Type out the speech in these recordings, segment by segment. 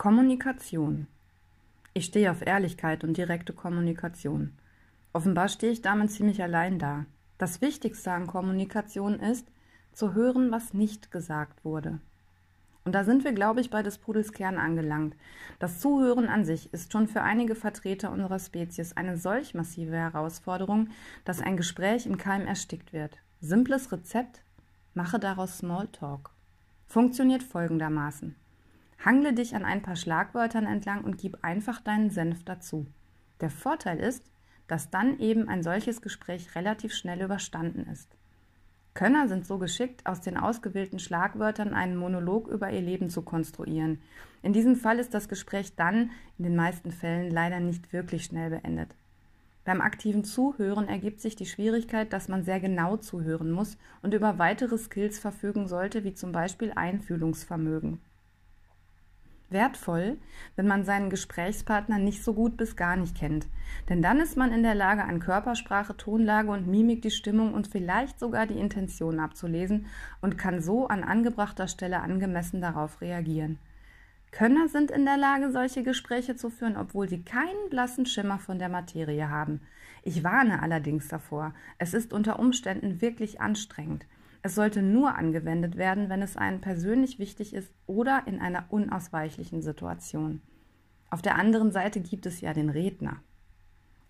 Kommunikation. Ich stehe auf Ehrlichkeit und direkte Kommunikation. Offenbar stehe ich damit ziemlich allein da. Das Wichtigste an Kommunikation ist, zu hören, was nicht gesagt wurde. Und da sind wir, glaube ich, bei des Pudels Kern angelangt. Das Zuhören an sich ist schon für einige Vertreter unserer Spezies eine solch massive Herausforderung, dass ein Gespräch im Keim erstickt wird. Simples Rezept? Mache daraus Smalltalk. Funktioniert folgendermaßen. Hangle dich an ein paar Schlagwörtern entlang und gib einfach deinen Senf dazu. Der Vorteil ist, dass dann eben ein solches Gespräch relativ schnell überstanden ist. Könner sind so geschickt, aus den ausgewählten Schlagwörtern einen Monolog über ihr Leben zu konstruieren. In diesem Fall ist das Gespräch dann, in den meisten Fällen, leider nicht wirklich schnell beendet. Beim aktiven Zuhören ergibt sich die Schwierigkeit, dass man sehr genau zuhören muss und über weitere Skills verfügen sollte, wie zum Beispiel Einfühlungsvermögen wertvoll, wenn man seinen Gesprächspartner nicht so gut bis gar nicht kennt. Denn dann ist man in der Lage, an Körpersprache, Tonlage und Mimik die Stimmung und vielleicht sogar die Intention abzulesen und kann so an angebrachter Stelle angemessen darauf reagieren. Könner sind in der Lage, solche Gespräche zu führen, obwohl sie keinen blassen Schimmer von der Materie haben. Ich warne allerdings davor. Es ist unter Umständen wirklich anstrengend. Es sollte nur angewendet werden, wenn es einem persönlich wichtig ist oder in einer unausweichlichen Situation. Auf der anderen Seite gibt es ja den Redner.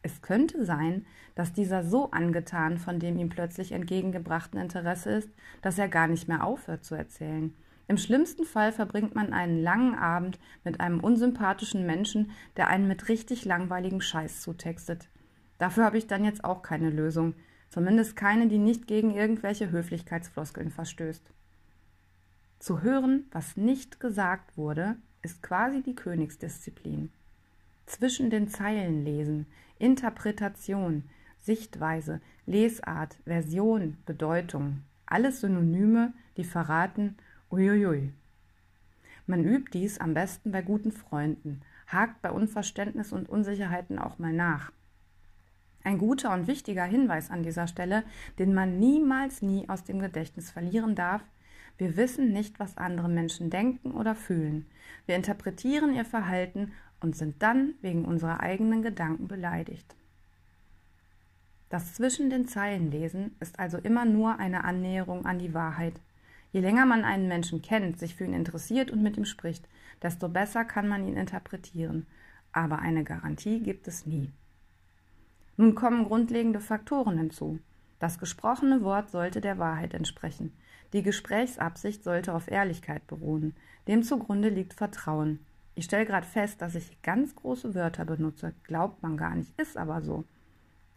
Es könnte sein, dass dieser so angetan von dem ihm plötzlich entgegengebrachten Interesse ist, dass er gar nicht mehr aufhört zu erzählen. Im schlimmsten Fall verbringt man einen langen Abend mit einem unsympathischen Menschen, der einen mit richtig langweiligem Scheiß zutextet. Dafür habe ich dann jetzt auch keine Lösung. Zumindest keine, die nicht gegen irgendwelche Höflichkeitsfloskeln verstößt. Zu hören, was nicht gesagt wurde, ist quasi die Königsdisziplin. Zwischen den Zeilen lesen, Interpretation, Sichtweise, Lesart, Version, Bedeutung, alles Synonyme, die verraten, uiuiui. Man übt dies am besten bei guten Freunden, hakt bei Unverständnis und Unsicherheiten auch mal nach. Ein guter und wichtiger Hinweis an dieser Stelle, den man niemals nie aus dem Gedächtnis verlieren darf, wir wissen nicht, was andere Menschen denken oder fühlen. Wir interpretieren ihr Verhalten und sind dann wegen unserer eigenen Gedanken beleidigt. Das zwischen den Zeilen lesen ist also immer nur eine Annäherung an die Wahrheit. Je länger man einen Menschen kennt, sich für ihn interessiert und mit ihm spricht, desto besser kann man ihn interpretieren. Aber eine Garantie gibt es nie. Nun kommen grundlegende Faktoren hinzu. Das gesprochene Wort sollte der Wahrheit entsprechen. Die Gesprächsabsicht sollte auf Ehrlichkeit beruhen. Dem zugrunde liegt Vertrauen. Ich stelle gerade fest, dass ich ganz große Wörter benutze. Glaubt man gar nicht, ist aber so.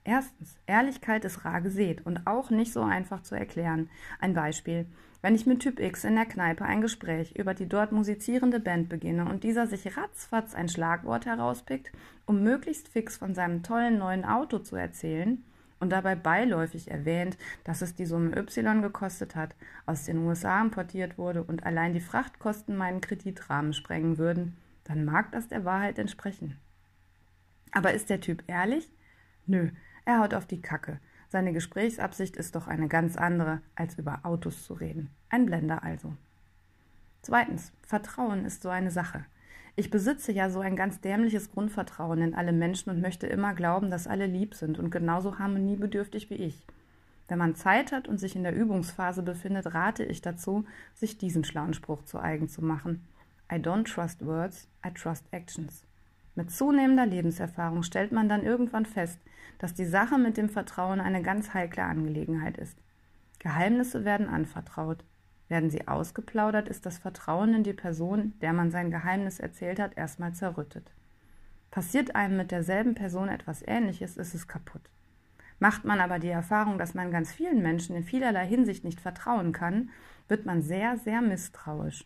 Erstens, Ehrlichkeit ist rar gesät und auch nicht so einfach zu erklären. Ein Beispiel. Wenn ich mit Typ X in der Kneipe ein Gespräch über die dort musizierende Band beginne und dieser sich ratzfatz ein Schlagwort herauspickt, um möglichst fix von seinem tollen neuen Auto zu erzählen und dabei beiläufig erwähnt, dass es die Summe Y gekostet hat, aus den USA importiert wurde und allein die Frachtkosten meinen Kreditrahmen sprengen würden, dann mag das der Wahrheit entsprechen. Aber ist der Typ ehrlich? Nö, er haut auf die Kacke. Seine Gesprächsabsicht ist doch eine ganz andere, als über Autos zu reden. Ein Blender also. Zweitens, Vertrauen ist so eine Sache. Ich besitze ja so ein ganz dämliches Grundvertrauen in alle Menschen und möchte immer glauben, dass alle lieb sind und genauso harmoniebedürftig wie ich. Wenn man Zeit hat und sich in der Übungsphase befindet, rate ich dazu, sich diesen schlauen Spruch zu eigen zu machen. I don't trust words, I trust actions. Mit zunehmender Lebenserfahrung stellt man dann irgendwann fest, dass die Sache mit dem Vertrauen eine ganz heikle Angelegenheit ist. Geheimnisse werden anvertraut. Werden sie ausgeplaudert, ist das Vertrauen in die Person, der man sein Geheimnis erzählt hat, erstmal zerrüttet. Passiert einem mit derselben Person etwas Ähnliches, ist es kaputt. Macht man aber die Erfahrung, dass man ganz vielen Menschen in vielerlei Hinsicht nicht vertrauen kann, wird man sehr, sehr misstrauisch.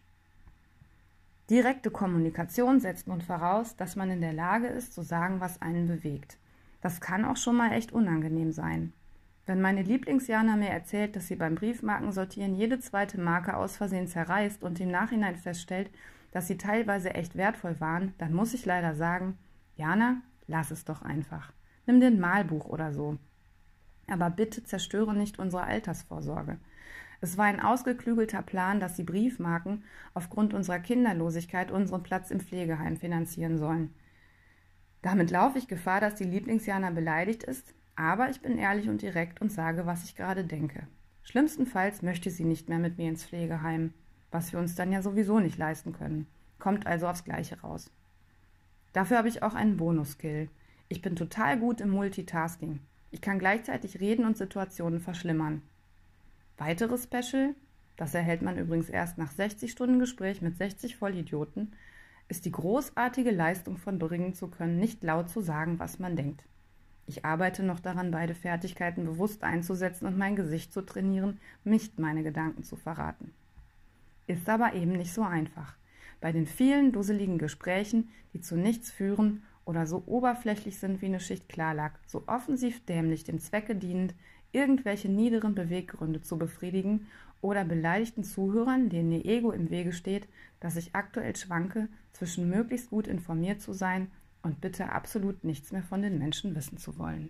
Direkte Kommunikation setzt nun voraus, dass man in der Lage ist, zu sagen, was einen bewegt. Das kann auch schon mal echt unangenehm sein. Wenn meine Lieblingsjana mir erzählt, dass sie beim Briefmarkensortieren jede zweite Marke aus Versehen zerreißt und im Nachhinein feststellt, dass sie teilweise echt wertvoll waren, dann muss ich leider sagen, Jana, lass es doch einfach. Nimm dir ein Malbuch oder so. Aber bitte zerstöre nicht unsere Altersvorsorge. Es war ein ausgeklügelter Plan, dass die Briefmarken aufgrund unserer Kinderlosigkeit unseren Platz im Pflegeheim finanzieren sollen. Damit laufe ich Gefahr, dass die Lieblingsjana beleidigt ist, aber ich bin ehrlich und direkt und sage, was ich gerade denke. Schlimmstenfalls möchte sie nicht mehr mit mir ins Pflegeheim, was wir uns dann ja sowieso nicht leisten können. Kommt also aufs Gleiche raus. Dafür habe ich auch einen Bonus-Skill. Ich bin total gut im Multitasking. Ich kann gleichzeitig reden und Situationen verschlimmern. Weiteres Special, das erhält man übrigens erst nach 60 Stunden Gespräch mit 60 Vollidioten, ist die großartige Leistung von bringen zu können, nicht laut zu sagen, was man denkt. Ich arbeite noch daran, beide Fertigkeiten bewusst einzusetzen und mein Gesicht zu trainieren, nicht meine Gedanken zu verraten. Ist aber eben nicht so einfach. Bei den vielen dusseligen Gesprächen, die zu nichts führen oder so oberflächlich sind wie eine Schicht Klarlack, so offensiv dämlich dem Zwecke dienend, irgendwelche niederen Beweggründe zu befriedigen oder beleidigten Zuhörern, denen ihr Ego im Wege steht, dass ich aktuell schwanke zwischen möglichst gut informiert zu sein und bitte absolut nichts mehr von den Menschen wissen zu wollen.